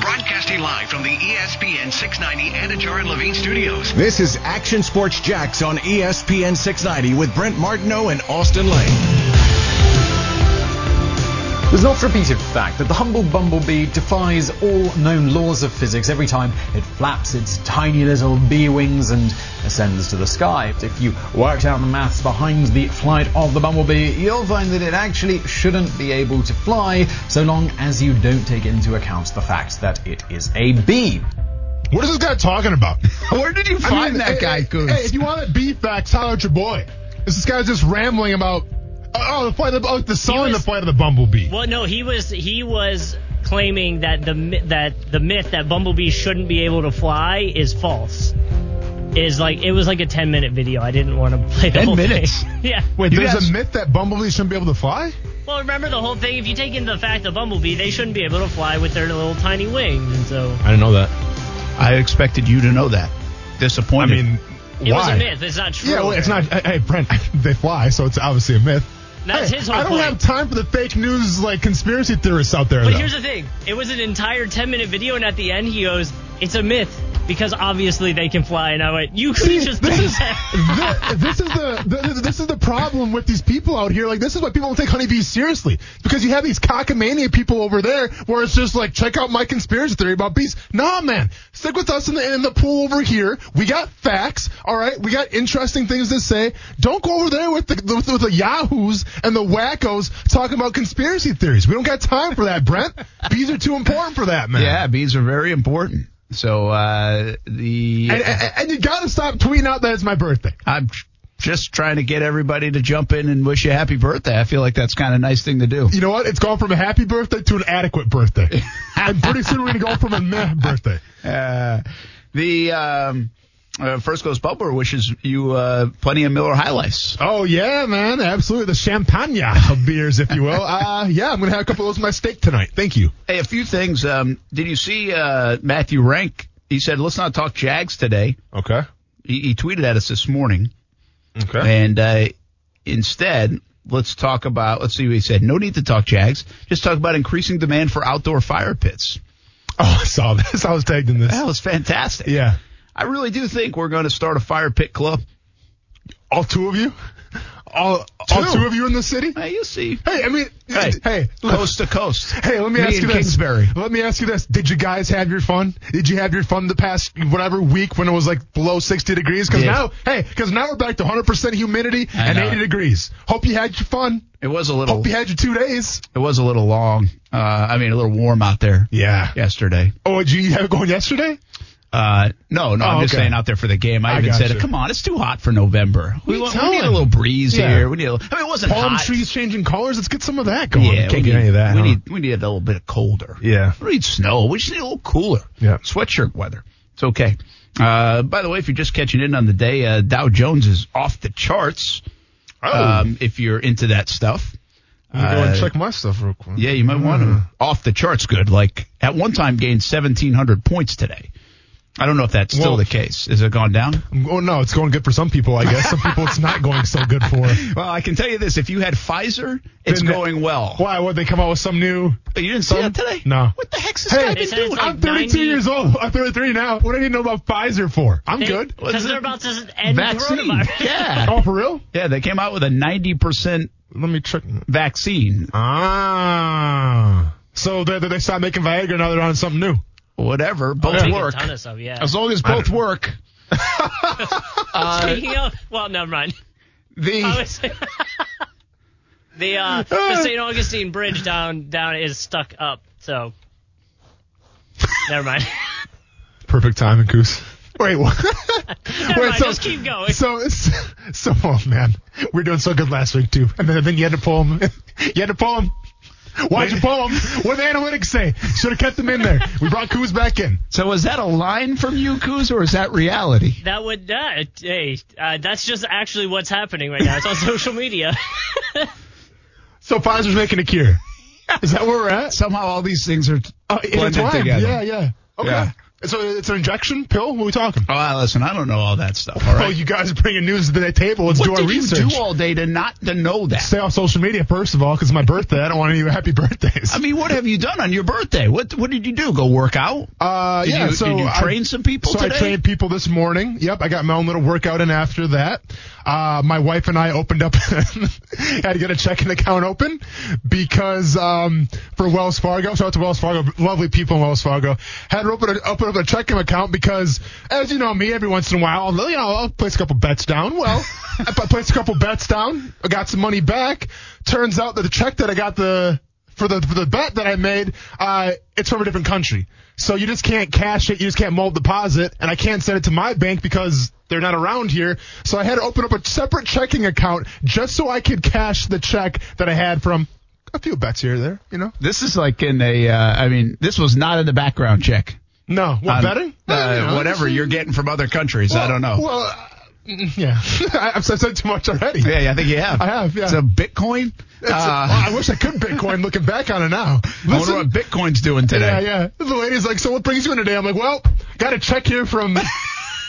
Broadcasting live from the ESPN 690 Anajar and Levine studios. This is Action Sports Jacks on ESPN 690 with Brent Martineau and Austen Lane. There's an oft-repeated fact that the humble bumblebee defies all known laws of physics every time it flaps its tiny little bee wings and ascends to the sky. If you worked out the maths behind the flight of the bumblebee, you'll find that it actually shouldn't be able to fly so long as you don't take into account the fact that it is a bee. What is this guy talking about? Where did you I find mean, that hey, guy, Goose? Hey, if you want that beef facts, holler at your boy. This guy's just rambling about oh the flight of the, oh, the song, was- the flight of the bumblebee. Well, no, he was he was claiming that the that the myth that bumblebees shouldn't be able to fly is false. Is like it was like a 10 minute video. I didn't want to play the 10 whole minutes? thing. yeah. Wait, You there's guys- a myth that bumblebees shouldn't be able to fly. Well, remember the whole thing. If you take into the fact that bumblebee, they shouldn't be able to fly with their little tiny wings, and so I didn't know that. I expected you to know that. Disappointed. I Disappointed. mean, it why? was a myth. It's not true. Yeah, well, it's not. Hey, hey, Brent, they fly, so it's obviously a myth. That's Hey, his whole I don't point. have time for the fake news, like conspiracy theorists out there. But though. here's the thing. It was an entire 10 minute video, and at the end he goes, "It's a myth." Because obviously they can fly, and I went, "You could See, just this is, that." thi- this is the, the this is the problem with these people out here. Like this is why people don't take honeybees seriously because you have these cockamania people over there where it's just like check out my conspiracy theory about bees. Nah, man, stick with us in the in the pool over here. We got facts. All right, we got interesting things to say. Don't go over there with the with, with the yahoos and the wackos talking about conspiracy theories. We don't got time for that, Brent. bees are too important for that, man. yeah, bees are very important. So uh, the And, and, and you got to stop tweeting out that it's my birthday. I'm just trying to get everybody to jump in and wish you a happy birthday. I feel like that's kind of a nice thing to do. You know what? It's gone from a happy birthday to an adequate birthday. and pretty soon we're going to go from a meh birthday. Uh, the um, uh, First Coast Bubbler wishes you uh, plenty of Miller High Lifes. Oh, yeah, man. Absolutely. The champagne of beers, if you will. Uh, yeah, I'm going to have a couple of those in my steak tonight. Thank you. Hey, a few things. Um, did you see uh, Matthew Rank? He said, "Let's not talk Jags today." Okay. He, he tweeted at us this morning, Okay. and uh, instead, let's talk about. Let's see what he said. No need to talk Jags. Just talk about increasing demand for outdoor fire pits. Oh, I saw this. I was tagged in this. That was fantastic. Yeah. I really do think we're going to start a fire pit club. All two of you? All, all Two. two of you in the city? Hey, you see, Hey, I mean, Hey, hey, coast to coast. Hey, let me, Me ask you this. Kingsbury. Let me ask you this. Did you guys have your fun? Did you have your fun the past whatever week when it was like below 60 degrees? Because Did. now, hey, because now we're back to 100% humidity I and know 80 degrees. Hope you had your fun. It was a little. Hope you had your two days. It was a little long. Uh, I mean, a little warm out there Yeah. yesterday. Oh, did you have it going yesterday? Uh, no, no, Oh, I'm just okay. saying out there for the game. I, I even said, gotcha. "Come on, it's too hot for November. We, you want, we need a little breeze Yeah. here. We need. A, I mean, it wasn't Palm hot. trees changing colors. Let's get some of that going. Yeah, Can't we get need, any of that. We huh? need we need a little bit of colder. Yeah. We need snow. We just need a little cooler. Yeah. Sweatshirt weather. It's okay. Uh, by the way, if you're just catching in on the day, uh, Dow Jones is off the charts. Oh. Um, if you're into that stuff. Let me go and Uh, check my stuff real quick. Yeah, you might want to. Off the charts good. Like at one time gained 1700 points today. I don't know if that's still Well- the case. Is it gone down? Oh no, it's going good for some people, I guess. Some people it's not going so good for. Well, I can tell you this: if you had Pfizer, it's Then that- going well. Why? Would they come out with some new? You didn't see Some- that today? No. What the heck's this Hey, guy been doing? like I'm 32 90 years old. I'm 33 now. What do I need to know about Pfizer for? I'm They- good. Because they're about to end Vaccine. coronavirus. Yeah. Oh, for real? Yeah, they came out with a 90% Let me check. vaccine. Ah. So they, they stopped making Viagra. Now they're on something new. Whatever. I'll Both take work. A ton of stuff, yeah. As long as both work. Speaking of, well, never mind. The the uh, the St. Augustine Bridge down down is stuck up, so never mind. Perfect timing, Goose. Wait, what? Never mind, just keep going. So, so, oh man, we were doing so good last week too, and then, then you had to pull him. You had to pull him. Watch you pull them. What do the analytics say? Should have kept them in there. We brought Kuz back in. So is that a line from you, Kuz, or is that reality? That would, uh, hey, uh, that's just actually what's happening right now. It's on social media. So Pfizer's making a cure. Is that where we're at? Somehow all these things are Uh, blended together. Yeah, yeah. Okay. Yeah. So it's an injection pill. What are we talking? Oh, uh, listen, I don't know all that stuff. All Oh, you guys are bringing news to the table. Let's what do our did research. you do all day to not to know that? Stay off social media first of all, because it's my birthday. I don't want any happy birthdays. I mean, what have you done on your birthday? What What did you do? Go work out? Uh, Did yeah. you- so did you I- train some people So today? I trained people this morning. Yep, I got my own little workout in after that. Uh, my wife and I opened up, had to get a checking account open because um, for Wells Fargo. Shout out to Wells Fargo, lovely people in Wells Fargo. Had to open, a, open up a checking account because, as you know me, every once in a while, I'll, you know, I'll place a couple bets down. Well, I placed a couple bets down. I got some money back. Turns out that the check that I got the for the for the bet that I made, uh, it's from a different country. So you just can't cash it. You just can't mold deposit, and I can't send it to my bank because they're not around here. So I had to open up a separate checking account just so I could cash the check that I had from a few bets here or there. You know? This is like in a. Uh, I mean, this was not in the background check. No, what on, betting? Uh, know, whatever you're getting from other countries. I don't know. Well, uh, yeah, I- I've said too much already. yeah, yeah, I think you have. I have, yeah. A Bitcoin. A- Uh, well, I wish I could Bitcoin. Looking back on it now, I wonder Listen- what Bitcoin's doing today. Yeah, yeah. The lady's like, so what brings you in today? I'm like, well, got a check here from.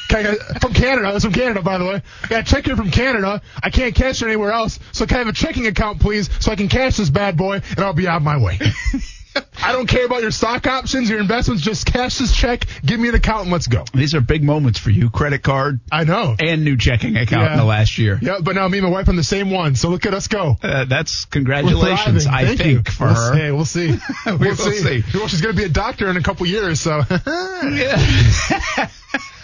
From Canada. That's from Canada, by the way. Got a check here from Canada. I can't cash it anywhere else. So can I have a checking account, please, so I can cash this bad boy, and I'll be on my way. I don't care about your stock options, your investments. Just cash this check, give me an account, and let's go. These are big moments for you. Credit card I know. and new checking account Yeah. in the last year. Yeah, but now me and my wife on the same one. So look at us go. Uh, that's congratulations. I Thank think, you. for we'll her. See. We'll see. We we'll see. see. Well, she's going to be a doctor in a couple years, so. Yeah.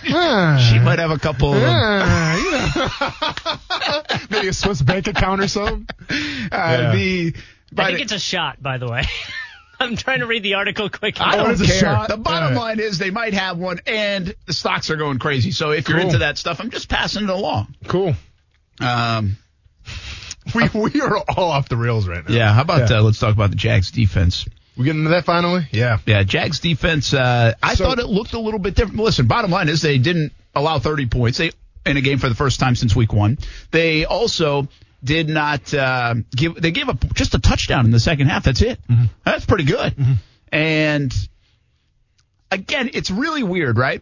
she might have a couple. Yeah, you know. Maybe a Swiss bank account or something. Uh, the, I by think the- it's a shot, by the way. I'm trying to read the article quickly. I don't care. shot? The bottom Yeah. line is they might have one, and the stocks are going crazy. So if you're into that stuff, I'm just passing it along. Cool. Um, We we are all off the rails right now. yeah. How about Yeah. uh, let's talk about the Jags defense? We getting into that finally? Yeah. Yeah, Jags defense. Uh, I So- thought it looked a little bit different. Listen, bottom line is they didn't allow 30 points. They in a game for the first time since week one. They also did not uh, give. They gave up just a touchdown in the second half. That's it. That's pretty good. And again, it's really weird, right?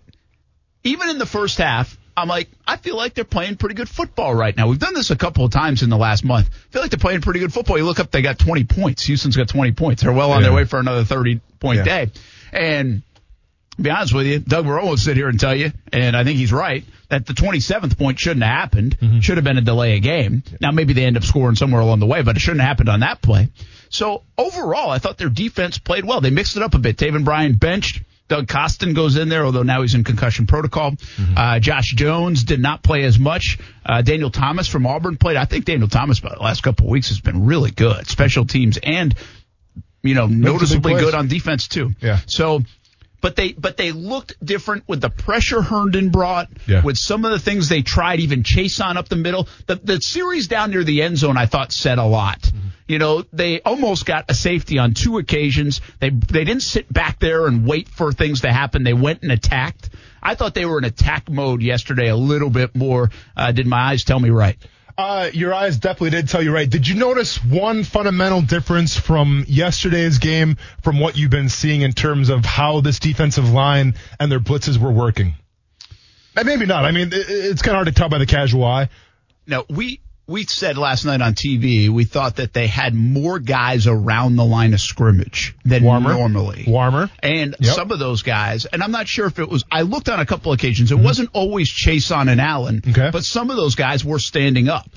Even in the first half, I'm like, I feel like they're playing pretty good football right now. We've done this a couple of times in the last month. I feel like they're playing pretty good football. You look up, they got 20 points. Houston's got 20 points. They're well on their way for another 30 point Yeah. day. And be honest with you, Doug Marrone will sit here and tell you, and I think he's right, that the 27th point shouldn't have happened. Should have been a delay of game. Now maybe they end up scoring somewhere along the way, but it shouldn't have happened on that play. So overall, I thought their defense played well. They mixed it up a bit. Taven Bryan benched. Doug Costin goes in there, although now he's in concussion protocol. Uh, Josh Jones did not play as much. Uh, Daniel Thomas from Auburn played. I think Daniel Thomas, by the last couple of weeks, has been really good. Special teams and, you know, noticeably good on defense too. Yeah. So, but they but they looked different with the pressure Herndon brought, Yeah. with some of the things they tried, even Chaisson up the middle. The the series down near the end zone, I thought said a lot. You know, they almost got a safety on two occasions. They they didn't sit back there and wait for things to happen. They went and attacked. I thought they were in attack mode yesterday a little bit more. Uh, did my eyes tell me right? Uh, your eyes definitely did tell you right. Did you notice one fundamental difference from yesterday's game from what you've been seeing in terms of how this defensive line and their blitzes were working? Maybe not. I mean, it's kind of hard to tell by the casual eye. No, we we said last night on TV we thought that they had more guys around the line of scrimmage than Warmer. normally. Warmer. And Yep. some of those guys, and I'm not sure if it was, I looked on a couple occasions. It wasn't always Chaisson and Allen, Mm-hmm. Okay. but some of those guys were standing up.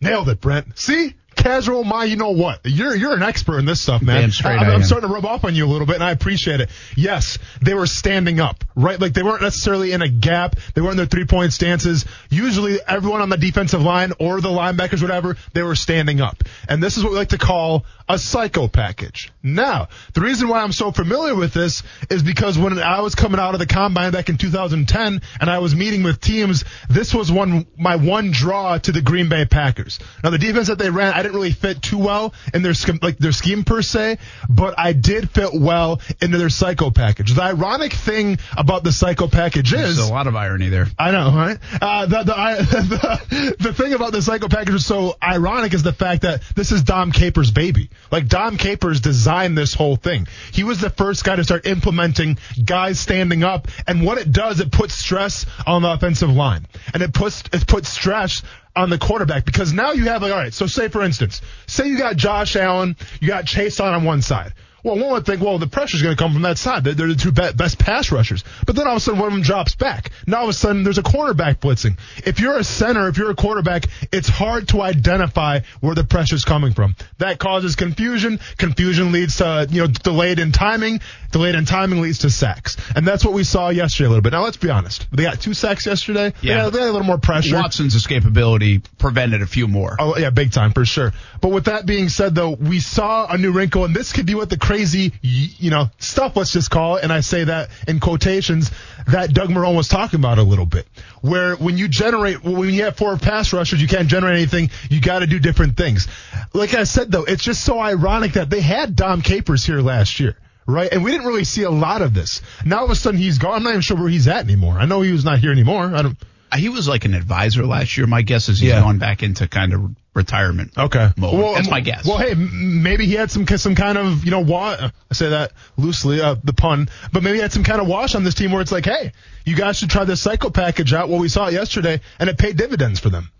Nailed it, Brent. See? Casual my you know what? You're you're an expert in this stuff, man. Straight I'm, I'm starting to rub off on you a little bit, and I appreciate it. Yes, they were standing up, right? Like they weren't necessarily in a gap. They weren't in their three point stances. Usually, everyone on the defensive line or the linebackers, whatever, they were standing up. And this is what we like to call a psycho package. Now, the reason why I'm so familiar with this is because when I was coming out of the combine back in 2010 and I was meeting with teams, this was one my one draw to the Green Bay Packers. Now the defense that they ran, I didn't really fit too well in their like their scheme per se, but I did fit well into their psycho package. The ironic thing about the psycho package is There's a lot of irony there. I know, right? Uh, the, the, the, the thing about the psycho package is so ironic is the fact that this is Dom Capers' baby. Like, Dom Capers designed this whole thing. He was the first guy to start implementing guys standing up, and what it does, it puts stress on the offensive line. And it puts, it puts stress on the quarterback because now you have like, all right, so say for instance, say you got Josh Allen, you got Chaisson on one side. Well, one would think, well, the pressure's going to come from that side. They're, the two best pass rushers. But then all of a sudden, one of them drops back. Now all of a sudden, there's a cornerback blitzing. If you're a center, if you're a quarterback, it's hard to identify where the pressure's coming from. That causes confusion. Confusion leads to, you know, delayed in timing. Delayed in timing leads to sacks. And that's what we saw yesterday a little bit. Now, let's be honest. They got two sacks yesterday. They Yeah. they had a little more pressure. Watson's escapability prevented a few more. Oh yeah, big time for sure. But with that being said, though, we saw a new wrinkle, and this could be what the crazy, you know, stuff. Let's just call it, and I say that in quotations that Doug Marrone was talking about a little bit, where when you generate, when you have four pass rushers, you can't generate anything. You got to do different things. Like I said, though, it's just so ironic that they had Dom Capers here last year. Right, and we didn't really see a lot of this. Now all of a sudden he's gone. I'm not even sure where he's at anymore. I know he was not here anymore. I don't. He was like an advisor last year. My guess is he's Yeah. gone back into kind of retirement. Okay. Mode. That's my guess. Well, hey, maybe he had some some kind of you know wa- I say that loosely, uh, the pun, but maybe he had some kind of wash on this team where it's like, hey, you guys should try this psycho package out. Well, we saw it yesterday, and it paid dividends for them.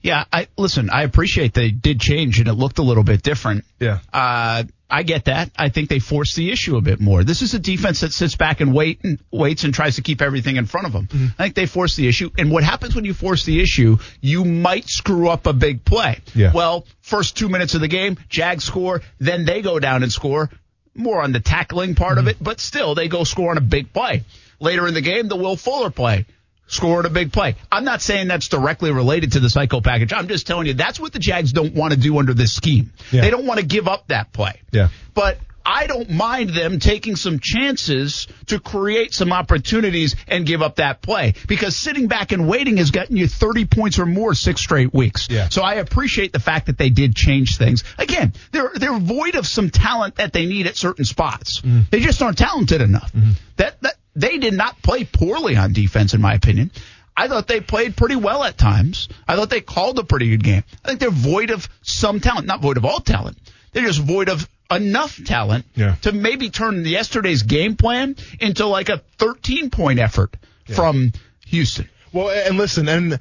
Yeah, I listen. I appreciate they did change and it looked a little bit different. Yeah. Uh, I get that. I think they force the issue a bit more. This is a defense that sits back and wait and waits and tries to keep everything in front of them. Mm-hmm. I think they force the issue. And what happens when you force the issue? You might screw up a big play. Yeah. Well, first two minutes of the game, Jags score, then they go down and score. More on the tackling part Mm-hmm. of it, but still they go score on a big play. Later in the game, the Will Fuller play scored a big play. I'm not saying that's directly related to the psycho package. I'm just telling you that's what the Jags don't want to do under this scheme. Yeah. They don't want to give up that play. Yeah. But I don't mind them taking some chances to create some opportunities and give up that play because sitting back and waiting has gotten you 30 points or more six straight weeks. Yeah. So I appreciate the fact that they did change things. Again, they're they're void of some talent that they need at certain spots. Mm-hmm. They just aren't talented enough. That that they did not play poorly on defense in my opinion. I thought they played pretty well at times. I thought they called a pretty good game. I think they're void of some talent, not void of all talent. They're just void of enough talent Yeah. to maybe turn yesterday's game plan into like a 13 point effort from Houston. Well, and listen, and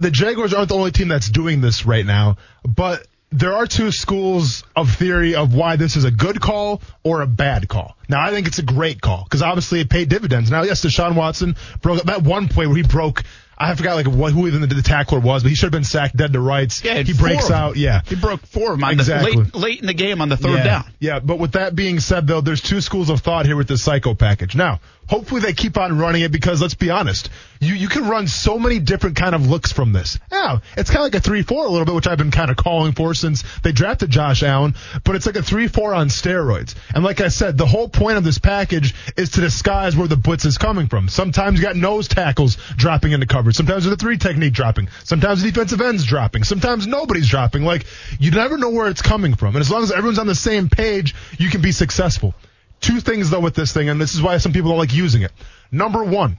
the Jaguars aren't the only team that's doing this right now, but there are two schools of theory of why this is a good call or a bad call. Now, I think it's a great call because obviously it paid dividends. Now, yes, Deshaun Watson broke that one play where he broke. I forgot like what, who even the, the tackler was, but he should have been sacked dead to rights. Yeah, he breaks out. Yeah, He broke four of them Exactly. the late, late in the game on the third yeah. down. Yeah, but with that being said, though, there's two schools of thought here with the psycho package. Now, hopefully they keep on running it because let's be honest, you you can run so many different kind of looks from this. Yeah, it's kind of like a three four a little bit, which I've been kind of calling for since they drafted Josh Allen, but it's like a three four on steroids. And like I said, the whole point of this package is to disguise where the blitz is coming from. Sometimes you got nose tackles dropping into coverage. Sometimes a three technique dropping. Sometimes the defensive ends dropping. Sometimes nobody's dropping. Like you never know where it's coming from. And as long as everyone's on the same page, you can be successful. Two things though with this thing, and this is why some people don't like using it. Number one,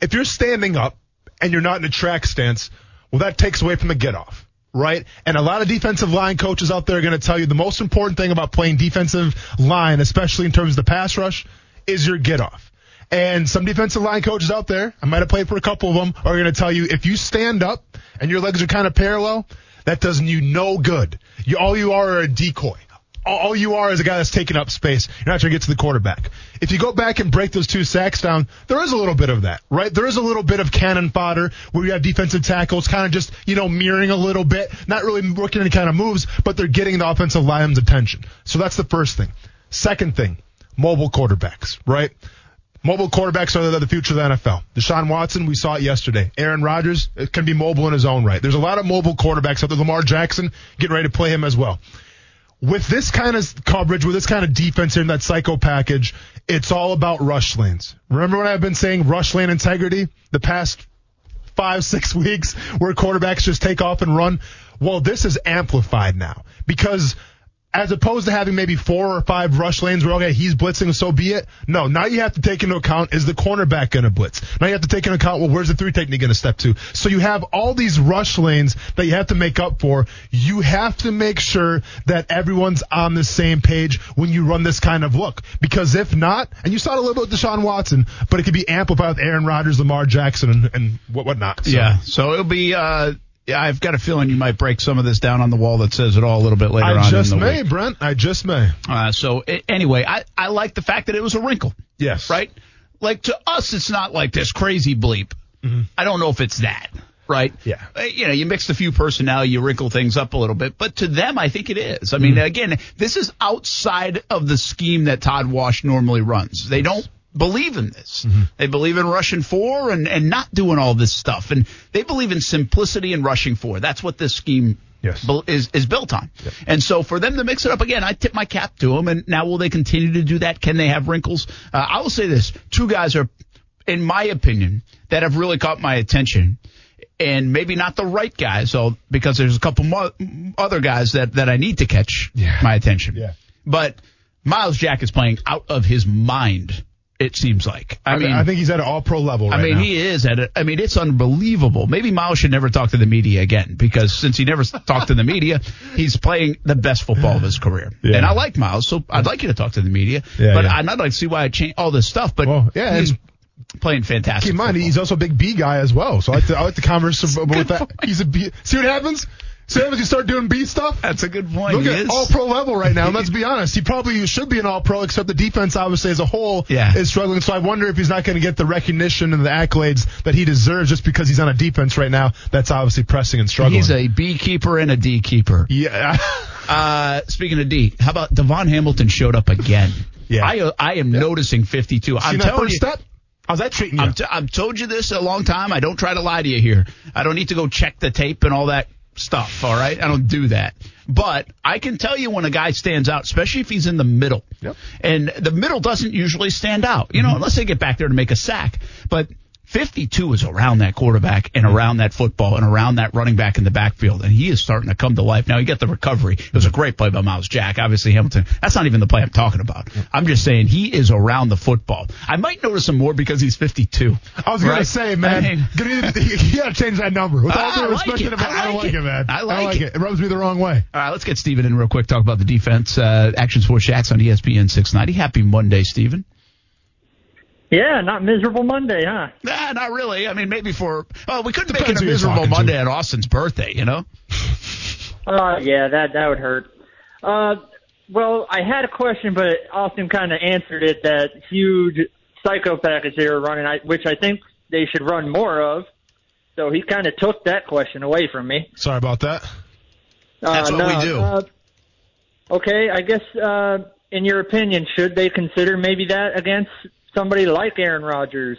if you're standing up and you're not in a track stance, well, that takes away from the get off, right? And a lot of defensive line coaches out there are going to tell you the most important thing about playing defensive line, especially in terms of the pass rush, is your get off. And some defensive line coaches out there, I might have played for a couple of them, are going to tell you if you stand up and your legs are kind of parallel, that doesn't you no good. You, all you are are a decoy. All you are is a guy that's taking up space. You're not trying to get to the quarterback. If you go back and break those two sacks down, there is a little bit of that, right? There is a little bit of cannon fodder where you have defensive tackles kind of just, you know, mirroring a little bit, not really working any kind of moves, but they're getting the offensive line's attention. So that's the first thing. Second thing, mobile quarterbacks, right? Mobile quarterbacks are the, the future of the NFL. Deshaun Watson, we saw it yesterday. Aaron Rodgers can be mobile in his own right. There's a lot of mobile quarterbacks out there. Lamar Jackson, getting ready to play him as well. With this kind of coverage, with this kind of defense in that psycho package, it's all about rush lanes. Remember when I've been saying rush lane integrity the past five, six weeks where quarterbacks just take off and run? Well, this is amplified now because as opposed to having maybe four or five rush lanes where, okay, he's blitzing, so be it. No, now you have to take into account, is the cornerback going to blitz? Now you have to take into account, well, where's the three technique going to step to? So you have all these rush lanes that you have to make up for. You have to make sure that everyone's on the same page when you run this kind of look. Because if not, and you saw it a little bit with Deshaun Watson, but it could be amplified with Aaron Rodgers, Lamar Jackson, and, and what, whatnot. So. Yeah. So it'll be. Uh, yeah, I've got a feeling you might break some of this down on the wall that says it all a little bit later I on. I just may, week. Brent. I just may. Uh, so i anyway, I I like the fact that it was a wrinkle. Yes. Right. Like to us, it's not like this crazy bleep. I don't know if it's that. Right. Yeah. Uh, You know, you mixed a few personnel, you wrinkle things up a little bit, but to them, I think it is. I mean, again, this is outside of the scheme that Todd Wash normally runs. They don't believe in this. They believe in rushing four and, and not doing all this stuff. And they believe in simplicity and rushing four. That's what this scheme Yes. is, is built on. And so for them to mix it up again, I tip my cap to them. And now will they continue to do that? Can they have wrinkles? Uh, I will say this. Two guys are, in my opinion, that have really caught my attention. And maybe not the right guys, so because there's a couple mo- other guys that, that I need to catch Yeah. my attention. Yeah. But Myles Jack is playing out of his mind. It seems like. I, I mean, I think he's at an all pro level right I mean, now. he is at it. I mean, it's unbelievable. Maybe Myles should never talk to the media again because since he never talked to the media, he's playing the best football of his career. Yeah. And I like Myles, so I'd like you to talk to the media. Yeah, but yeah. I'd not like to see why I change all this stuff. But Well, yeah, he's playing fantastic. Keep in mind, football. he's also a big B guy as well. So I like to, I like to converse with that. He's a B. See what happens? What happens? You start doing B stuff. That's a good point. Look He at is. all pro level right now. Let's be honest, he probably should be an all pro, except the defense, obviously, as a whole, Yeah. is struggling. So I wonder if he's not going to get the recognition and the accolades that he deserves just because he's on a defense right now that's obviously pressing and struggling. He's a B keeper and a D keeper. yeah. Uh, speaking of D, how about DaVon Hamilton showed up again? Yeah. I I am noticing 52. I'm telling first you. step? How's that treating you? I'm t- I've told you this a long time. I don't try to lie to you here. I don't need to go check the tape and all that stuff. All right, I don't do that. But I can tell you when a guy stands out, especially if he's in the middle. Yep. And the middle doesn't usually stand out, you know, mm-hmm. unless they get back there to make a sack. But 52 is around that quarterback and around that football and around that running back in the backfield, and he is starting to come to life. Now he got the recovery. It was a great play by Myles Jack. Obviously Hamilton. That's not even the play I'm talking about. I'm just saying he is around the football. I might notice him more because he's 52. I was gonna say, man, I mean- you gotta change that number. With all I due like respect it. to the- I I don't like like it. it, man. I like it. it. It rubs me the wrong way. All right, let's get Steven in real quick. Talk about the defense. Uh, Action Sports Jacks on ESPN 690. Happy Monday, Steven. Yeah, not miserable Monday, huh? Nah, not really. I mean, maybe for oh, we couldn't Depends make it a miserable talking to. Monday at Austen's birthday, you know. Uh, yeah, that that would hurt. Uh, well, I had a question, but Austen kind of answered it. That huge psycho package they were running, I, which I think they should run more of. So he kind of took that question away from me. Sorry about that. Uh, That's what no, we do. Uh, okay, I guess uh, in your opinion, should they consider maybe that against somebody like Aaron Rodgers,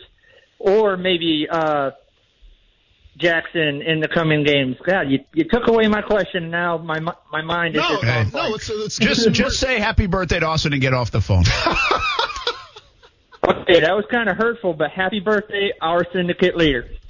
or maybe uh, Jackson in the coming games? God, you you took away my question. Now my my mind is No, just no, no. It's, it's Just just say happy birthday to Austen and get off the phone. Okay, that was kind of hurtful, but happy birthday, our syndicate leader.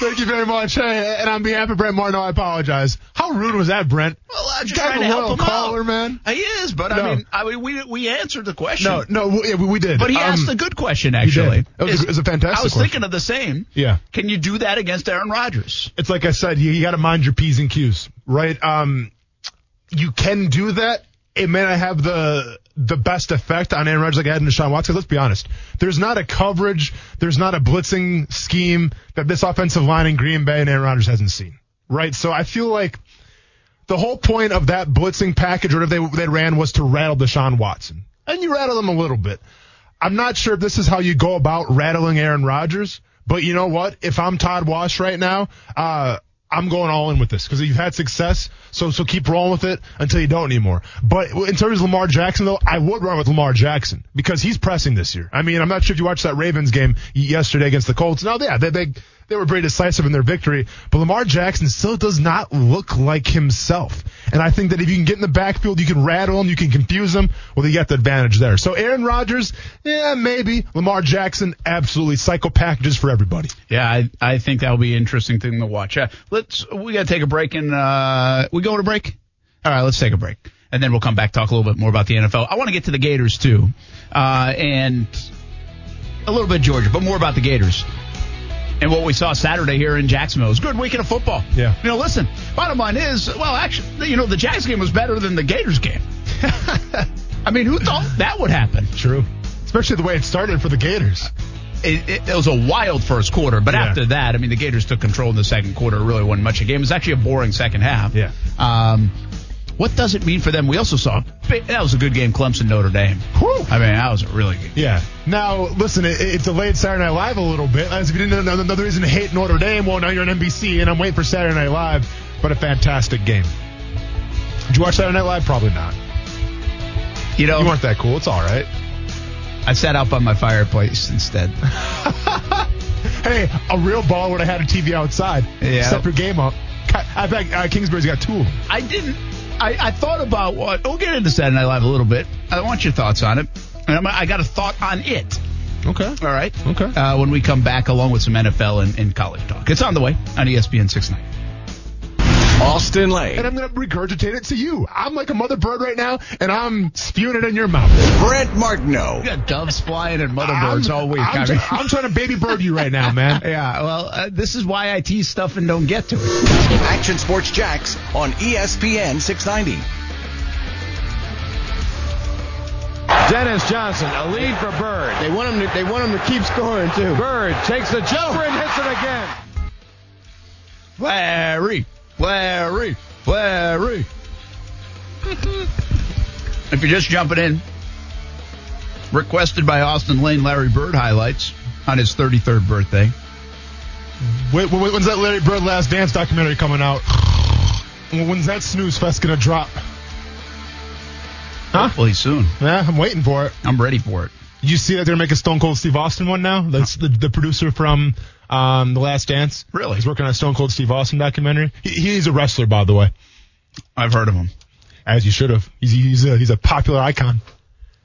Thank you very much. Hey, and on behalf of Brent Martin, I apologize. How rude was that, Brent? Well, I'm just Guy's trying a to help him caller, out. man. He is, but No. I mean, I mean, we we answered the question. No, no, we, yeah, we, did. But he Um, asked a good question, actually. It was a- Is- it was a fantastic I was question. thinking of the same. Yeah. Can you do that against Aaron Rodgers? It's like I said, you, you got to mind your p's and q's, right? Um, you can do that. It may not have the the best effect on Aaron Rodgers like it had in Deshaun Watson. Let's be honest. There's not a coverage, there's not a blitzing scheme that this offensive line in Green Bay and Aaron Rodgers hasn't seen, right? So I feel like the whole point of that blitzing package, or whatever they they ran, was to rattle Deshaun Watson, and you rattle him a little bit. I'm not sure if this is how you go about rattling Aaron Rodgers, but you know what? If I'm Todd Wash right now, uh, I'm going all in with this because you've had success. So so keep rolling with it until you don't anymore. But in terms of Lamar Jackson, though, I would run with Lamar Jackson because he's pressing this year. I mean, I'm not sure if you watched that Ravens game yesterday against the Colts. No, yeah, they they they were very decisive in their victory. But Lamar Jackson still does not look like himself. And I think that if you can get in the backfield, you can rattle him, you can confuse him. Well, you got the advantage there. So Aaron Rodgers, yeah, maybe. Lamar Jackson, absolutely psycho packages for everybody. Yeah, I, I think that'll be an interesting thing to watch. Uh, let's we got to take a break and uh, we go to break. All right, let's take a break and then we'll come back talk a little bit more about the NFL. I want to get to the Gators too, uh, and a little bit Georgia, but more about the Gators and what we saw Saturday here in Jacksonville. It was a good weekend of football. Yeah. You know, listen, bottom line is, well, actually, you know, the Jags game was better than the Gators game. I mean, who thought that would happen? True. Especially the way it started for the Gators. It, it, it was a wild first quarter, but Yeah. after that, I mean, the Gators took control in the second quarter. It really wasn't much of a game. It was actually a boring second half. Yeah. Um, what does it mean for them? We also saw that was a good game, Clemson Notre Dame. Whew. I mean, that was a really good. game. Yeah. Now, listen, it, it delayed Saturday Night Live a little bit. As if you didn't know another reason to hate Notre Dame, well, now you're on NBC, and I'm waiting for Saturday Night Live. But a fantastic game. Did you watch Saturday Night Live? Probably not. You know, You weren't that cool. It's all right. I sat out by my fireplace instead. Hey, a real ball would have had a TV outside. Yeah. Step your game up. Ki- I bet uh, Kingsbury's got two of them. I didn't. I, I thought about what. We'll get into Saturday Night Live a little bit. I want your thoughts on it. And I'm, I got a thought on it. Okay. All right. Okay. Uh, when we come back, along with some NFL and, and college talk, it's on the way on ESPN 69. Austen Lane. And I'm going to regurgitate it to you. I'm like a mother bird right now, and I'm spewing it in your mouth. Brent Martineau. You got doves flying and mother I'm- birds all week. I'm, I mean. I'm trying to baby bird you right now, man. yeah. Well, uh, this is why I tease stuff and don't get to it. Action Sports Jacks on ESPN 690. Dennis Johnson, a lead for Bird. They want him to. They want him to keep scoring too. Bird takes the jumper and hits it again. Larry, Larry, Larry. if you're just jumping in, requested by Austen Lane, Larry Bird highlights on his 33rd birthday. Wait, wait, when's that Larry Bird Last Dance documentary coming out? When's that snooze fest gonna drop? Huh? Hopefully soon. Yeah, I'm waiting for it. I'm ready for it. You see that they're making a Stone Cold Steve Austin one now? That's the, the producer from um, The Last Dance. Really? He's working on a Stone Cold Steve Austin documentary. He, he's a wrestler, by the way, I've heard of him. as you should have. He's he's a, he's a popular icon.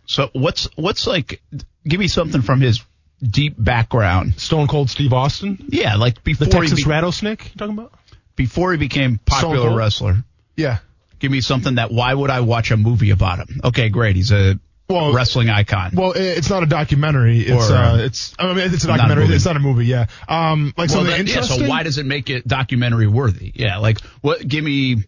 So what's what's like? Give me something from his deep background. Stone Cold Steve Austin, Yeah, like the before he Texas be- Rattlesnake. You talking about? before he became popular wrestler. Yeah. Give me something that why would I watch a movie about him? Okay, great. He's a Well, wrestling icon. Well, it's not a documentary. It's Or, uh, it's I mean, it's a not a documentary. movie. it's not a movie. Yeah. Um, like Well, something that- yeah, interesting. so why does it make it documentary worthy? Yeah, like what? Give me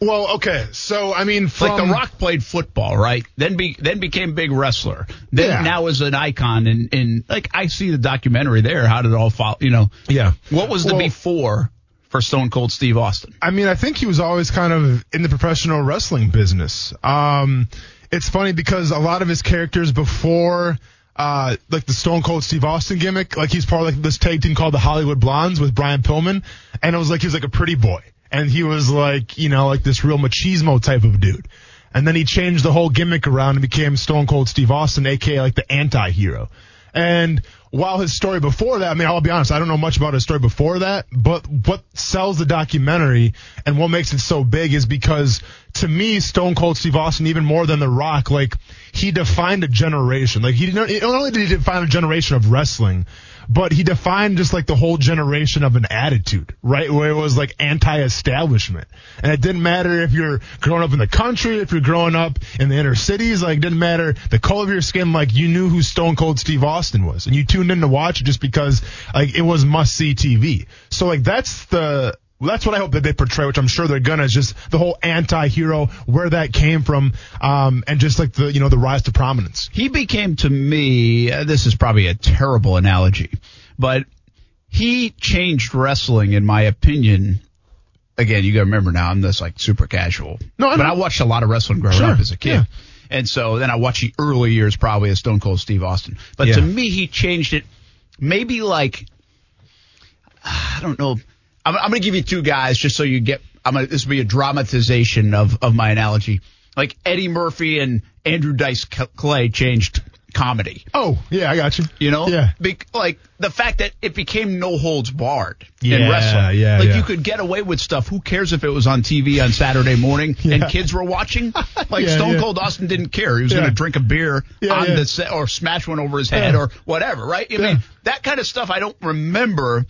well, okay. So I mean, from like The Rock played football, right? Then be then became big wrestler. Then Yeah. now is an icon, and and like I see the documentary there. How did it all follow? You know, Yeah. what was the Well- before for Stone Cold Steve Austin? I mean, I think he was always kind of in the professional wrestling business. Um, it's funny because a lot of his characters before, uh, like the Stone Cold Steve Austin gimmick, like he's part of like this tag team called the Hollywood Blondes with Brian Pillman, and it was like he was like a pretty boy, and he was like you know like this real machismo type of dude. And then he changed the whole gimmick around and became Stone Cold Steve Austin, aka like the anti-hero. And while his story before that, I mean, I'll be honest, I don't know much about his story before that, but what sells the documentary and what makes it so big is because to me, Stone Cold Steve Austin, even more than The Rock, like he defined a generation. Like he didn't, not only did he define a generation of wrestling, but he defined just like the whole generation of an attitude, right? Where it was like anti-establishment. And it didn't matter if you're growing up in the country, if you're growing up in the inner cities, like it didn't matter the color of your skin, like you knew who Stone Cold Steve Austin was. And you tuned in to watch it just because like it was must see TV. So like that's the, that's what I hope that they portray, which I'm sure they're gonna, is just the whole anti-hero, where that came from, um, and just like the, you know, the rise to prominence. He became to me, uh, this is probably a terrible analogy, but he changed wrestling, in my opinion. Again, you gotta remember now, I'm this like super casual. No, I but. I watched a lot of wrestling growing Sure, up as a kid. yeah. And so then I watched the early years probably of Stone Cold Steve Austin. But Yeah. to me, he changed it maybe like, I don't know. I'm, I'm going to give you two guys just so you get, I'm gonna, this will be a dramatization of, of my analogy. Like Eddie Murphy and Andrew Dice Clay changed comedy. Oh, yeah, I got you. You know, Yeah. Be- like the fact that it became no holds barred in Yeah, wrestling. yeah, like yeah. you could get away with stuff. Who cares if it was on TV on Saturday morning and kids were watching? Like Yeah, Stone yeah. Cold Austin didn't care. He was Yeah. going to drink a beer Yeah, on yeah. the set or smash one over his head Yeah. or whatever. Right? I Yeah. mean, that kind of stuff I don't remember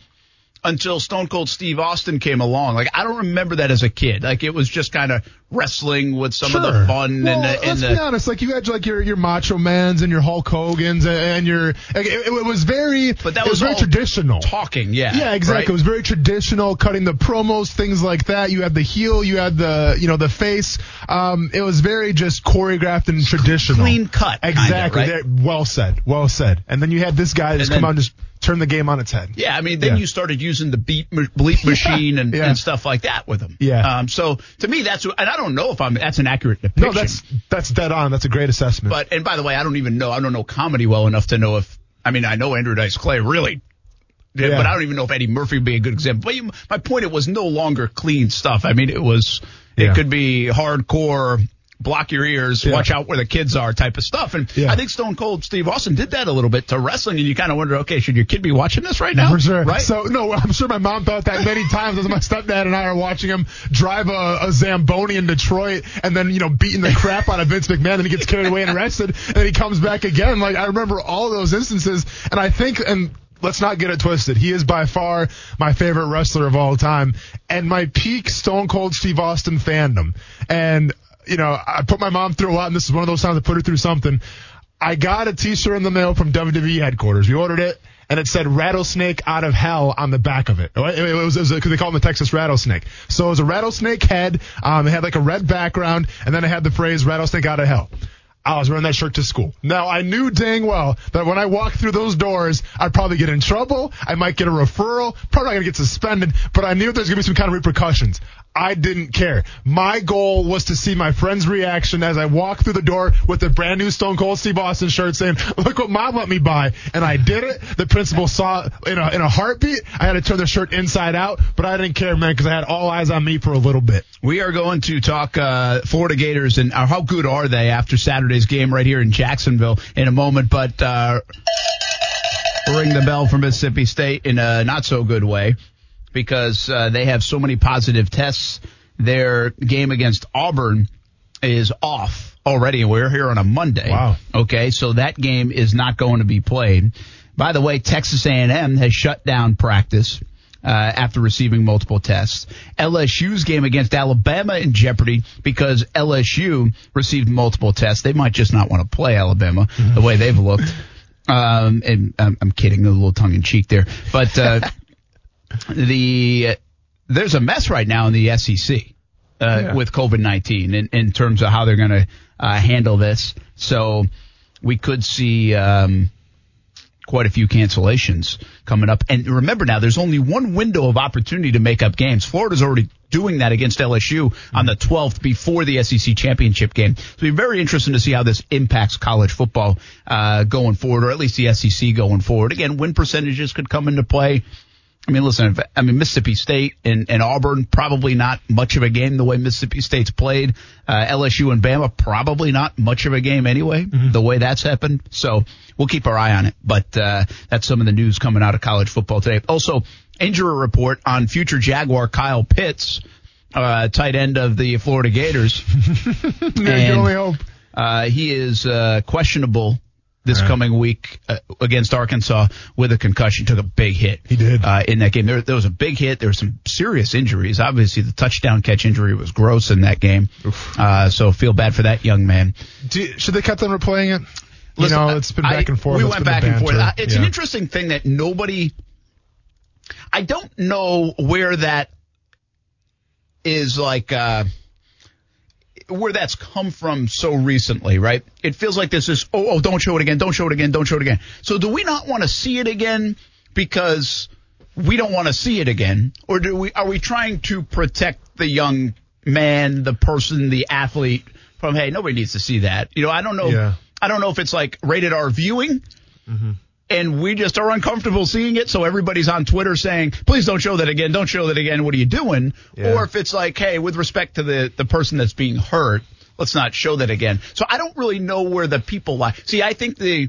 until Stone Cold Steve Austin came along. Like I don't remember that as a kid. Like it was just kind of wrestling with some of the fun well, and the, and let's the be honest. Like you had like your your Macho Mans and your Hulk Hogan's and, your like, it, it was very But that it was very traditional. talking. Yeah. Yeah, exactly. right? It was very traditional, cutting the promos, things like that. You had the heel, you had the you know the face. Um, it was very just choreographed and traditional, clean cut, kinda, Exactly. right? Well said. Well said. And then you had this guy just come out and just turn the game on its head. Yeah, I mean, then Yeah. you started using the beep bleep machine and, yeah. and stuff like that with them. Yeah. Um, so to me, that's and I don't know if I'm that's an accurate depiction. No, that's that's dead on. That's a great assessment. But and by the way, I don't even know. I don't know comedy well enough to know if. I mean, I know Andrew Dice Clay really. did, Yeah. But I don't even know if Eddie Murphy would be a good example. But you, my point, it was no longer clean stuff. I mean, it was, it could be hardcore, block your ears, Yeah. watch out where the kids are type of stuff. And Yeah. I think Stone Cold Steve Austin did that a little bit to wrestling. And you kind of wonder, okay, should your kid be watching this right now? For sure. Right? So no, I'm sure my mom thought that many times as my stepdad and I are watching him drive a, a Zamboni in Detroit and then, you know, beating the crap out of Vince McMahon and he gets carried away and arrested and then he comes back again. Like I remember all those instances and I think and let's not get it twisted. He is by far my favorite wrestler of all time and my peak Stone Cold Steve Austin fandom. And you know, I put my mom through a lot and this is one of those times I put her through something. I got a t-shirt in the mail from WWE headquarters. We ordered it and it said rattlesnake out of hell on the back of it. It was, it was, because they call him the Texas rattlesnake. So it was a rattlesnake head. Um, it had like a red background and then it had the phrase rattlesnake out of hell. I was wearing that shirt to school. Now I knew dang well that when I walked through those doors, I'd probably get in trouble. I might get a referral. Probably not gonna get suspended, but I knew there's gonna be some kind of repercussions. I didn't care. My goal was to see my friend's reaction as I walked through the door with the brand new Stone Cold Steve Austin shirt saying, look what mom let me buy. And I did it. The principal saw it in a, in a heartbeat. I had to turn the shirt inside out, but I didn't care, man, because I had all eyes on me for a little bit. We are going to talk uh, Florida Gators and uh, how good are they after Saturday's game right here in Jacksonville in a moment. But uh, ring the bell for Mississippi State in a not so good way because uh, they have so many positive tests. Their game against Auburn is off already, and we're here on a Monday. Wow. Okay, so that game is not going to be played. By the way, Texas A&M has shut down practice uh, after receiving multiple tests. LSU's game against Alabama in jeopardy because LSU received multiple tests. They might just not want to play Alabama the way they've looked. Um, and I'm, I'm kidding, a little tongue in cheek there, but uh, the there's a mess right now in the SEC uh, Yeah. with COVID nineteen in, in terms of how they're going to uh, handle this. So we could see um, quite a few cancellations coming up. And remember now, there's only one window of opportunity to make up games. Florida's already doing that against LSU on the 12th before the SEC championship game. So it'll be very interesting to see how this impacts college football uh, going forward, or at least the SEC going forward. Again, win percentages could come into play. I mean, listen, I mean, Mississippi State and, and Auburn, probably not much of a game the way Mississippi State's played. Uh, LSU and Bama, probably not much of a game anyway, the way that's happened. So we'll keep our eye on it. But, uh, that's some of the news coming out of college football today. Also, injury report on future Jaguar Kyle Pitts, uh, tight end of the Florida Gators. And- only hope. Uh, he is uh, questionable this Right. coming week uh, against Arkansas with a concussion. Took a big hit. He did. uh, in that game. There, there was a big hit. There were some serious injuries. Obviously, the touchdown catch injury was gross in that game. Uh, so feel bad for that young man. Do, should they cut them replaying it? You Listen, know, it's been I- back and forth. We It's went back and forth. Uh, It's an interesting thing that nobody. I don't know where that is like. Where that's come from so recently, right? It feels like this is oh oh don't show it again, don't show it again, don't show it again. So do we not want to see it again because we don't want to see it again, or do we are we trying to protect the young man, the person, the athlete from hey nobody needs to see that. You know I don't know. Yeah. I don't know if it's like rated R viewing. Mm-hmm. And we just are uncomfortable seeing it, so everybody's on Twitter saying, "Please don't show that again. Don't show that again. What are you doing?" Yeah. Or if it's like, "Hey, with respect to the the person that's being hurt, let's not show that again. So I don't really know where the people lie. See, I think the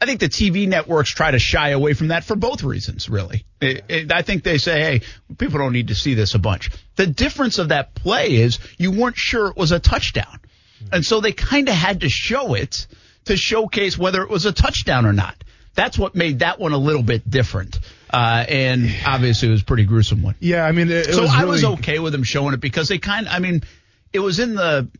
I think the TV networks try to shy away from that for both reasons, really. It, it, I think they say, hey, people don't need to see this a bunch. The difference of that play is you weren't sure it was a touchdown. Hmm. And so they kind of had to show it to showcase whether it was a touchdown or not. That's what made that one a little bit different. Uh, and obviously it was a pretty gruesome one. Yeah, I mean, it, it so was I really, was okay with them showing it because they kind I mean, it was in the,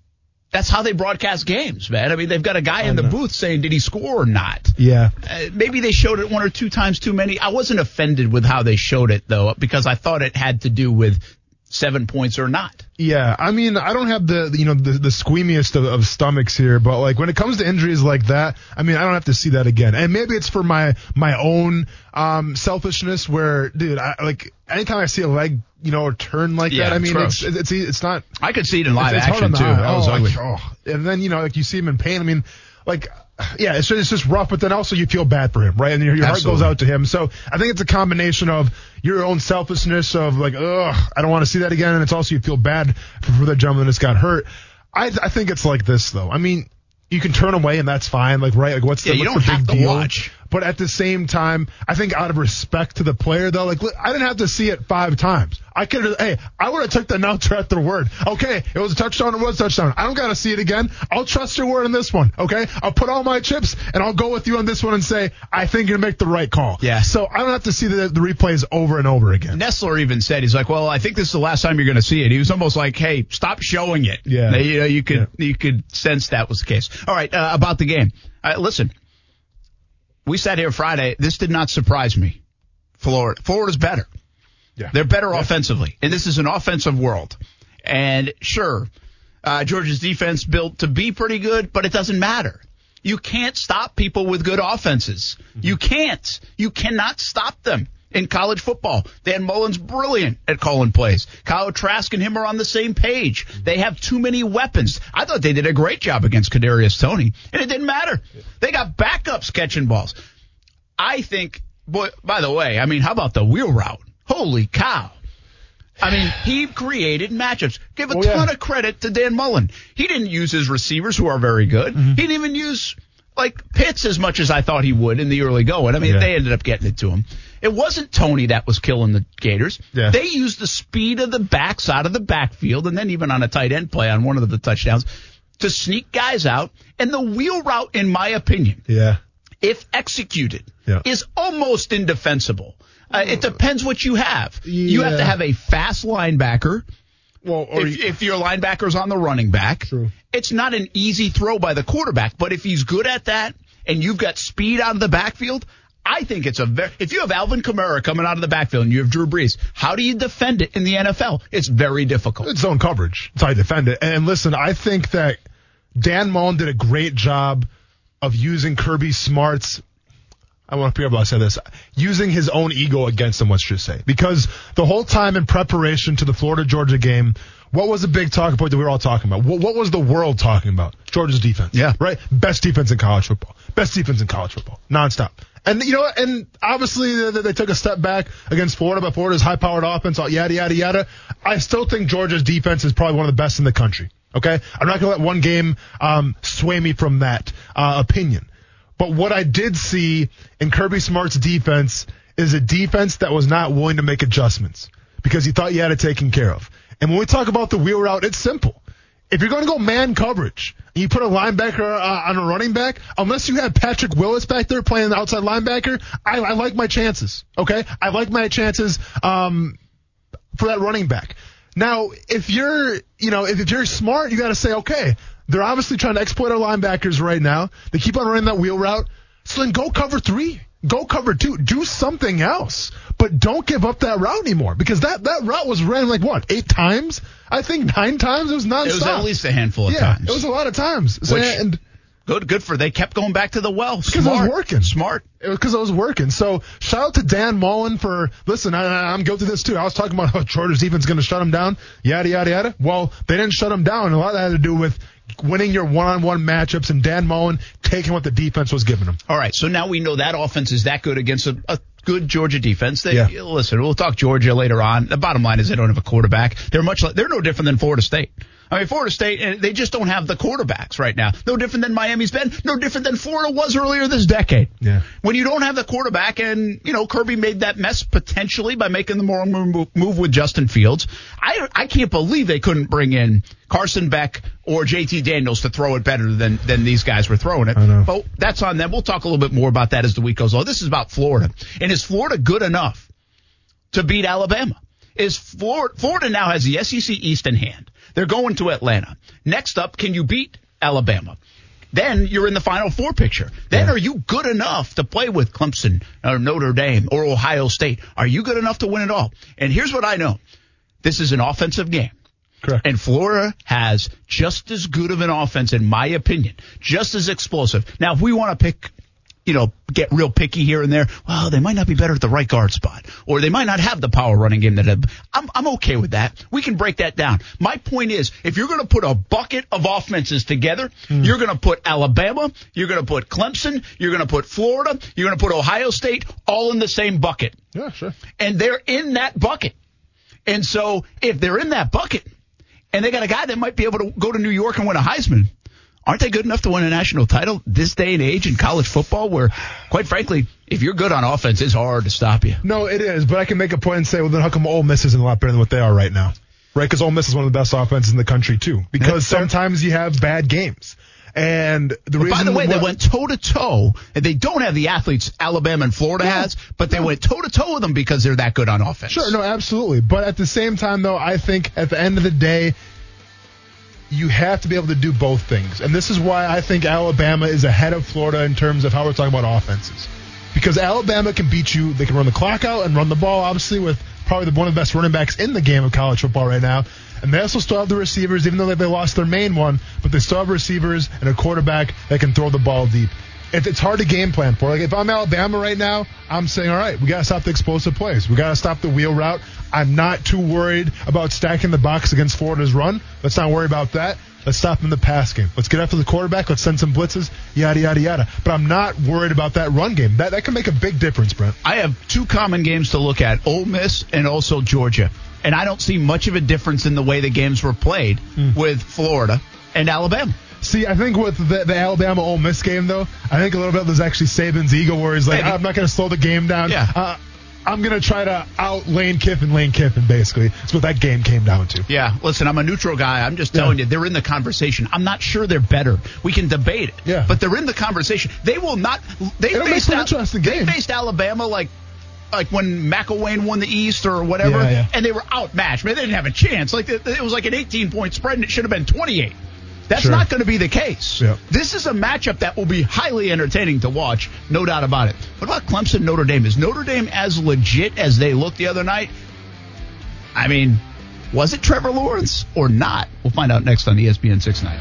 that's how they broadcast games, man. I mean, they've got a guy in the booth saying, did he score or not? Yeah. Uh, maybe they showed it one or two times too many. I wasn't offended with how they showed it though, because I thought it had to do with seven points or not. Yeah, I mean, I don't have the you know the, the squeamiest of, of stomachs here, but like when it comes to injuries like that, I mean, I don't have to see that again. And maybe it's for my my own um selfishness, where dude, I like anytime I see a leg, you know, turn like Yeah, that, I mean, gross. it's, it's it's not I could see it in live it's, it's action too. That was oh, ugly. like, oh. And then you know, like you see him in pain. I mean, like. Yeah, it's just, it's just rough, but then also you feel bad for him, right? And your, your heart goes out to him. So I think it's a combination of your own selfishness of like, ugh, I don't want to see that again, and it's also you feel bad for, for the gentleman that's got hurt. I I think it's like this though. I mean, you can turn away and that's fine, like right? Like what's the, Yeah, you what's don't the big to deal? watch. But at the same time, I think out of respect to the player though, like look, I didn't have to see it five times. I could have, hey, I would have took the announcer at their word. Okay, it was a touchdown, it was a touchdown. I don't got to see it again. I'll trust your word on this one. Okay, I'll put all my chips and I'll go with you on this one and say I think you're gonna make the right call. Yeah. So I don't have to see the, the replays over and over again. Nessler even said he's like, well, I think this is the last time you're going to see it. He was almost like, hey, stop showing it. Yeah. you know, you could you could sense that was the case. All right, uh, about the game. Uh, listen, we sat here Friday. This did not surprise me. Florida, Florida's better. Yeah. They're better offensively, and this is an offensive world. And sure, uh, Georgia's defense built to be pretty good, but it doesn't matter. You can't stop people with good offenses. You can't. You cannot stop them in college football. Dan Mullen's brilliant at calling plays. Kyle Trask and him are on the same page. They have too many weapons. I thought they did a great job against Kadarius Toney, and it didn't matter. They got backups catching balls. I think, boy, by the way, I mean, how about the wheel route? Holy cow. I mean, he created matchups. Give a Oh, ton yeah. of credit to Dan Mullen. He didn't use his receivers, who are very good. Mm-hmm. He didn't even use like Pitts as much as I thought he would in the early going. I mean, Yeah. they ended up getting it to him. It wasn't Toney that was killing the Gators. Yeah. They used the speed of the backs out of the backfield, and then even on a tight end play on one of the touchdowns to sneak guys out. And the wheel route, in my opinion, Yeah. if executed, Yeah. is almost indefensible. Uh, it depends what you have. You have to have a fast linebacker. Well, or If, if your linebacker's on the running back, True. it's not an easy throw by the quarterback. But if he's good at that and you've got speed out of the backfield, I think it's a very. If you have Alvin Kamara coming out of the backfield and you have Drew Brees, how do you defend it in the NFL? It's very difficult. it's zone coverage. That's how you defend it. And listen, I think that Dan Mullen did a great job of using Kirby Smart's. I want to be able to say this, using his own ego against him, let's just say. Because the whole time in preparation to the Florida Georgia game, what was the big talking point that we were all talking about? What, what was the world talking about? Georgia's defense. Yeah. Right? Best defense in college football. Best defense in college football. Nonstop. And you know, and obviously they, they took a step back against Florida, but Florida's high-powered offense, all yada yada yada. I still think Georgia's defense is probably one of the best in the country. Okay, I'm not gonna let one game um, sway me from that uh, opinion. But what I did see in Kirby Smart's defense is a defense that was not willing to make adjustments because he thought he had it taken care of. And when we talk about the wheel route, it's simple. If you're going to go man coverage and you put a linebacker uh, on a running back, unless you have Patrick Willis back there playing the outside linebacker, I, I like my chances. Okay, I like my chances um, for that running back. Now, if you're, you know, if, if you're smart, you got to say, okay, they're obviously trying to exploit our linebackers right now. They keep on running that wheel route. So then go cover three. Go cover two. Do something else. But don't give up that route anymore because that, that route was ran like what, eight times? I think nine times. It was nonstop. It was at least a handful of yeah, times. it was a lot of times. So, Which- and good, good for. They kept going back to the well. because it was working. Smart. Because I was working. So shout out to Dan Mullen for listen. I, I'm guilty of this too. I was talking about how Georgia's defense is going to shut him down. Yada yada yada. Well, they didn't shut him down. A lot of that had to do with winning your one-on-one matchups and Dan Mullen taking what the defense was giving him. All right, so now we know that offense is that good against a, a good Georgia defense. They, Yeah. Listen, we'll talk Georgia later on. The bottom line is they don't have a quarterback. They're much like they're no different than Florida State. I mean, Florida State, and they just don't have the quarterbacks right now. No different than Miami's been. No different than Florida was earlier this decade. Yeah. When you don't have the quarterback, and you know Kirby made that mess potentially by making the moral move, move with Justin Fields. I I can't believe they couldn't bring in Carson Beck or JT Daniels to throw it better than than these guys were throwing it. I know. But that's on them. We'll talk a little bit more about that as the week goes on. This is about Florida, and is Florida good enough to beat Alabama? Is Florida, Florida now has the SEC East in hand. They're going to Atlanta. Next up, can you beat Alabama? Then you're in the Final Four picture. Then are you good enough to play with Clemson or Notre Dame or Ohio State? Are you good enough to win it all? And here's what I know. This is an offensive game. Correct. And Florida has just as good of an offense, in my opinion, just as explosive. Now, if we want to pick, you know, get real picky here and there, well, they might not be better at the right guard spot, or they might not have the power running game that I'm, I'm okay with that. We can break that down. My point is, if you're going to put a bucket of offenses together, hmm. you're going to put Alabama, you're going to put Clemson, you're going to put Florida, you're going to put Ohio State, all in the same bucket Yeah, sure. and they're in that bucket. And so if they're in that bucket and they got a guy that might be able to go to New York and win a Heisman, aren't they good enough to win a national title this day and age in college football where, quite frankly, if you're good on offense, it's hard to stop you. No, it is, but I can make a point and say, well, then how come Ole Miss isn't a lot better than what they are right now? Right? Because Ole Miss is one of the best offenses in the country too. Because sometimes you have bad games, and the reason. by the way, they went toe to toe, and they don't have the athletes Alabama and Florida No. has, but they went toe to toe with them because they're that good on offense. Sure, no, absolutely. But at the same time, though, I think at the end of the day, you have to be able to do both things. And this is why I think Alabama is ahead of Florida in terms of how we're talking about offenses. Because Alabama can beat you, they can run the clock out and run the ball, obviously, with probably one of the best running backs in the game of college football right now. And they also still have the receivers, even though they- lost their main one, but they still have receivers and a quarterback that can throw the ball deep. If it's hard to game plan for. Like if I'm Alabama right now, I'm saying, all right, we got to stop the explosive plays. We got to stop the wheel route. I'm not too worried about stacking the box against Florida's run. Let's not worry about that. Let's stop them in the pass game. Let's get after the quarterback. Let's send some blitzes. Yada yada yada. But I'm not worried about that run game. That that can make a big difference, Brent. I have two common games to look at: Ole Miss and also Georgia. And I don't see much of a difference in the way the games were played Hmm. with Florida and Alabama. See, I think with the, the Alabama Ole Miss game though, I think a little bit there's actually Saban's ego where he's like, Maybe. I'm not going to slow the game down. Yeah. Uh, I'm going to try to out Lane Kiffin, Lane Kiffin, basically. That's what that game came down to. Yeah, listen, I'm a neutral guy. I'm just telling Yeah. you, they're in the conversation. I'm not sure they're better. We can debate it. Yeah. But they're in the conversation. They will not. They It'll faced Al- interesting They faced Alabama like. Like when McElwain won the East or whatever, Yeah, yeah. and they were outmatched. Man, they didn't have a chance. Like it was like an 18 point spread, and it should have been 28. That's Sure. not going to be the case. Yep. This is a matchup that will be highly entertaining to watch, no doubt about it. What about Clemson Notre Dame? Is Notre Dame as legit as they looked the other night? I mean, was it Trevor Lawrence or not? We'll find out next on ESPN 690.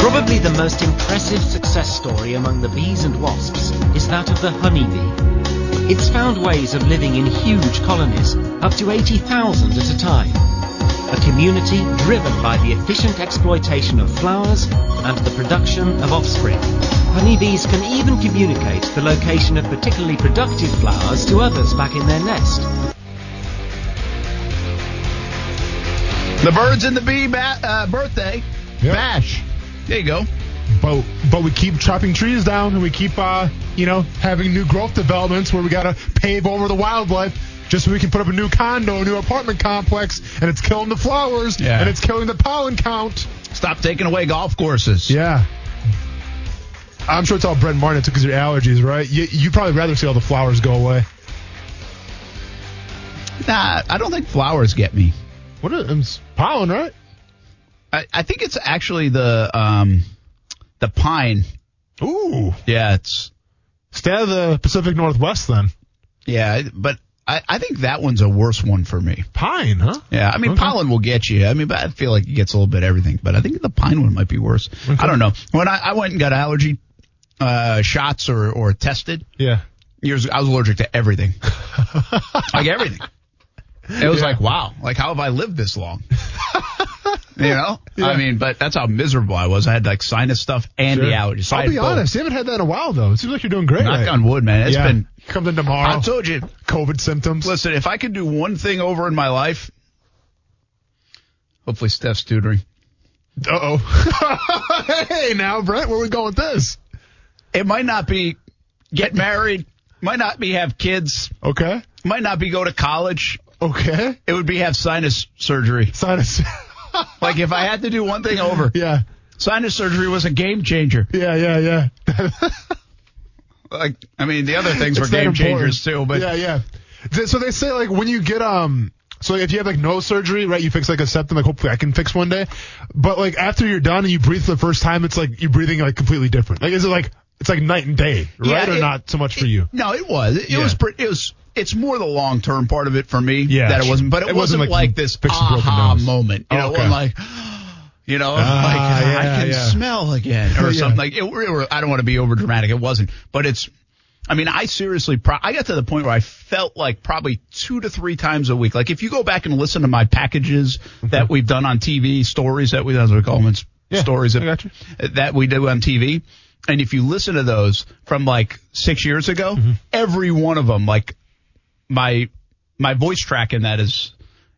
Probably the most impressive success story among the bees and wasps is that of the honeybee. It's found ways of living in huge colonies, up to 80,000 at a time. A community driven by the efficient exploitation of flowers and the production of offspring. Honeybees can even communicate the location of particularly productive flowers to others back in their nest. The birds and the bee ba- uh, birthday Yep. bash. There you go. But but we keep chopping trees down and we keep uh you know having new growth developments where we got to pave over the wildlife just so we can put up a new condo, a new apartment complex, and it's killing the flowers Yeah. and it's killing the pollen count. Stop taking away golf courses. Yeah. I'm sure it's all Brent Martin took because your allergies, right? You you probably rather see all the flowers go away. Nah, I don't think flowers get me. What is pollen, right? I, I think it's actually the um, the pine. Ooh. Yeah, it's Stay out of the Pacific Northwest then. yeah, but I, I think that one's a worse one for me. Pine, huh? Yeah, I mean Okay. pollen will get you. I mean, but I feel like it gets a little bit of everything. But I think the pine one might be worse. I don't know. When I, I went and got allergy uh, shots or or tested Yeah. years, I was allergic to everything, like everything. It was Yeah. like wow, like how have I lived this long? You know, I mean, but that's how miserable I was. I had like sinus stuff and the allergies. So I'll be honest, you haven't had that in a while though. It seems like you're doing great. Knock right? on wood, man. It's yeah. been. coming tomorrow. I told you. COVID symptoms. Listen, if I could do one thing over in my life, hopefully Steph's tutoring. Uh oh. hey, now Brent, where we going with this? It might not be get married, might not be have kids, Okay. might not be go to college. Okay. It would be have sinus surgery. Sinus. Like if I had to do one thing over, yeah. sinus surgery was a game changer. Yeah. Yeah. Yeah. Like I mean, the other things were It's that game important. changers too, but yeah, yeah. So they say like when you get um, so if you have like nose surgery, right? You fix like a septum, like hopefully I can fix one day. But like after you're done and you breathe for the first time, it's like you're breathing like completely different. Like is it like it's like night and day, right? Yeah, or not so much for you? No, it was. It, Yeah. was. Pre- it was. It's more the long term part of it for me. Yeah, that it wasn't. But it, It wasn't, wasn't like, like this aha moment. You know, Okay. when like. You know, Ah, like I can yeah. smell again or Yeah. something. Like it, it, I don't want to be over dramatic. It wasn't, but it's. I mean, I seriously, pro- I got to the point where I felt like probably two to three times a week. Like if you go back and listen to my packages that we've done on TV, stories that we, what we call them, Yeah, stories that, I got you. that we do on TV. And if you listen to those from like six years ago, Mm-hmm. every one of them, like my, my voice track in that is,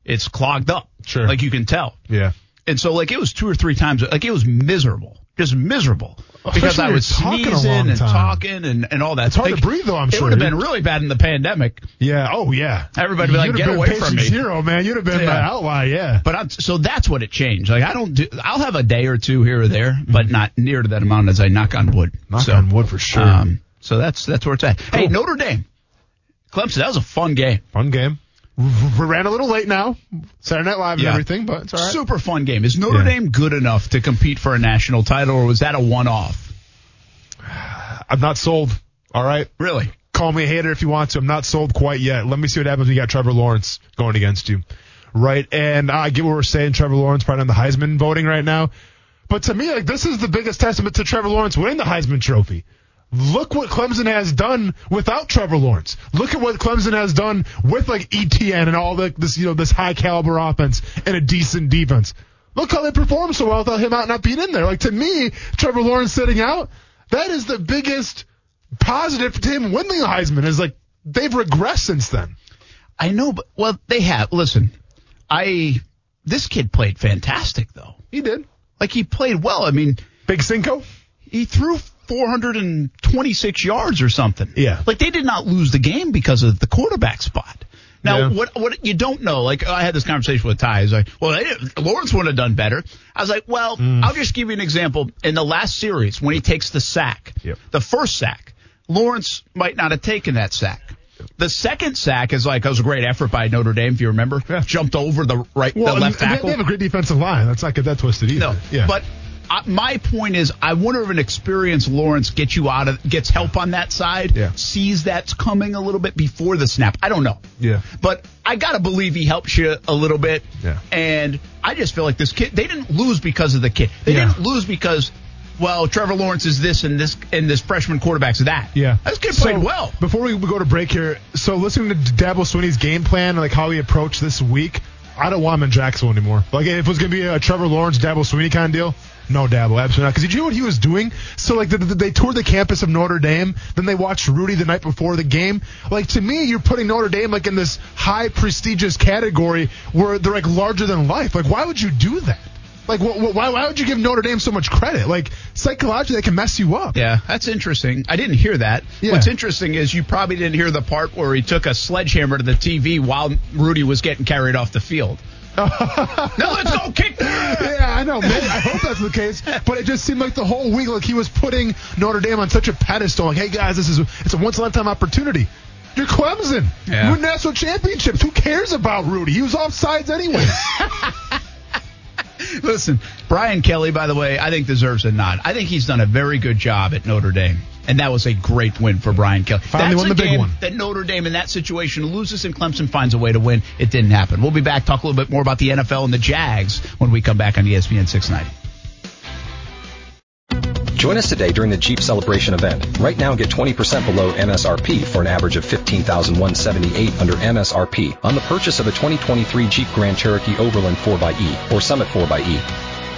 it's clogged up. Sure. Like you can tell. Yeah. And so like it was two or three times, like it was miserable, just miserable because I was talking sneezing and time. talking and, and all that. It's hard to breathe, though, I'm it sure. It would have been really bad in the pandemic. Yeah. Oh yeah. Everybody would be like, "Get have been away from me." Zero, man. You'd have been Yeah. my outlier. Yeah. But I'm, so that's what it changed. Like I don't do, I'll have a day or two here or there, but not near to that amount as I knock on wood. Mm-hmm. Knock So, on wood for sure. Um, so that's that's where it's at. Hey, Notre Dame, Clemson. That was a fun game. Fun game. We ran a little late now. Saturday Night Live and Yeah. everything, but it's all right. Super fun game. Is Notre Yeah. Dame good enough to compete for a national title, or was that a one-off? I'm not sold. All right. Really? Call me a hater if you want to. I'm not sold quite yet. Let me see what happens when you got Trevor Lawrence going against you. Right. And I get what we're saying. Trevor Lawrence probably on the Heisman voting right now. But to me, like, this is the biggest testament to Trevor Lawrence winning the Heisman Trophy. Look what Clemson has done without Trevor Lawrence. Look at what Clemson has done with like Etienne and all the, this, you know, this high caliber offense and a decent defense. Look how they performed so well without him out not being in there. Like to me, Trevor Lawrence sitting out, that is the biggest positive to him winning the Heisman is like they've regressed since then. I know, but well, they have. Listen, I this kid played fantastic though. He did. Like he played well. I mean, Big Cinco? he threw 426 yards or something. Yeah. Like they did not lose the game because of the quarterback spot. Now, Yeah. what what you don't know, like I had this conversation with Ty. He's like, "Well, Lawrence would have done better." I was like, "Well, Mm. I'll just give you an example. In the last series, when he takes the sack, Yep. the first sack, Lawrence might not have taken that sack. The second sack is like, it was a great effort by Notre Dame, if you remember. Yeah. Jumped over the right, Well, the left tackle. They have a great defensive line. Let's not get that twisted either. No, yeah. but uh, my point is, I wonder if an experienced Lawrence gets you out of, gets help on that side, Yeah. sees that's coming a little bit before the snap. I don't know. Yeah. But I gotta believe he helps you a little bit. Yeah. And I just feel like this kid, they didn't lose because of the kid. They Yeah. didn't lose because, well, Trevor Lawrence is this and this, and this freshman quarterback's that. Yeah. This kid So, played well. Before we go to break here, so listening to Dabo Swinney's game plan and like how he approached this week, I don't want him in Jacksonville anymore. Like if it was gonna be a Trevor Lawrence, Dabo Swinney kind of deal, no Dabo, absolutely not. Because did you know what he was doing? So like the, the, they toured the campus of Notre Dame, then they watched Rudy the night before the game. Like to me, you're putting Notre Dame like in this high prestigious category where they're like larger than life. Like why would you do that? Like wh- wh- why why would you give Notre Dame so much credit? Like psychologically, they can mess you up. Yeah, that's interesting. I didn't hear that. Yeah. What's interesting is you probably didn't hear the part where he took a sledgehammer to the TV while Rudy was getting carried off the field. Now let's go kick. yeah, I know. Man, I hope that's the case. But it just seemed like the whole week, like he was putting Notre Dame on such a pedestal. Like, hey guys, this is it's a once in a lifetime opportunity. You're Clemson. Yeah. You win national championships. Who cares about Rudy? He was offsides anyway. Listen, Brian Kelly, by the way, I think deserves a nod. I think he's done a very good job at Notre Dame. And that was a great win for Brian Kelly. Finally That's won a the big game one. That Notre Dame in that situation loses and Clemson finds a way to win. It didn't happen. We'll be back, talk a little bit more about the NFL and the Jags when we come back on ESPN 690. Join us today during the Jeep Celebration event. Right now, get 20% below MSRP for an average of 15178 under MSRP on the purchase of a 2023 Jeep Grand Cherokee Overland 4xE or Summit 4xE.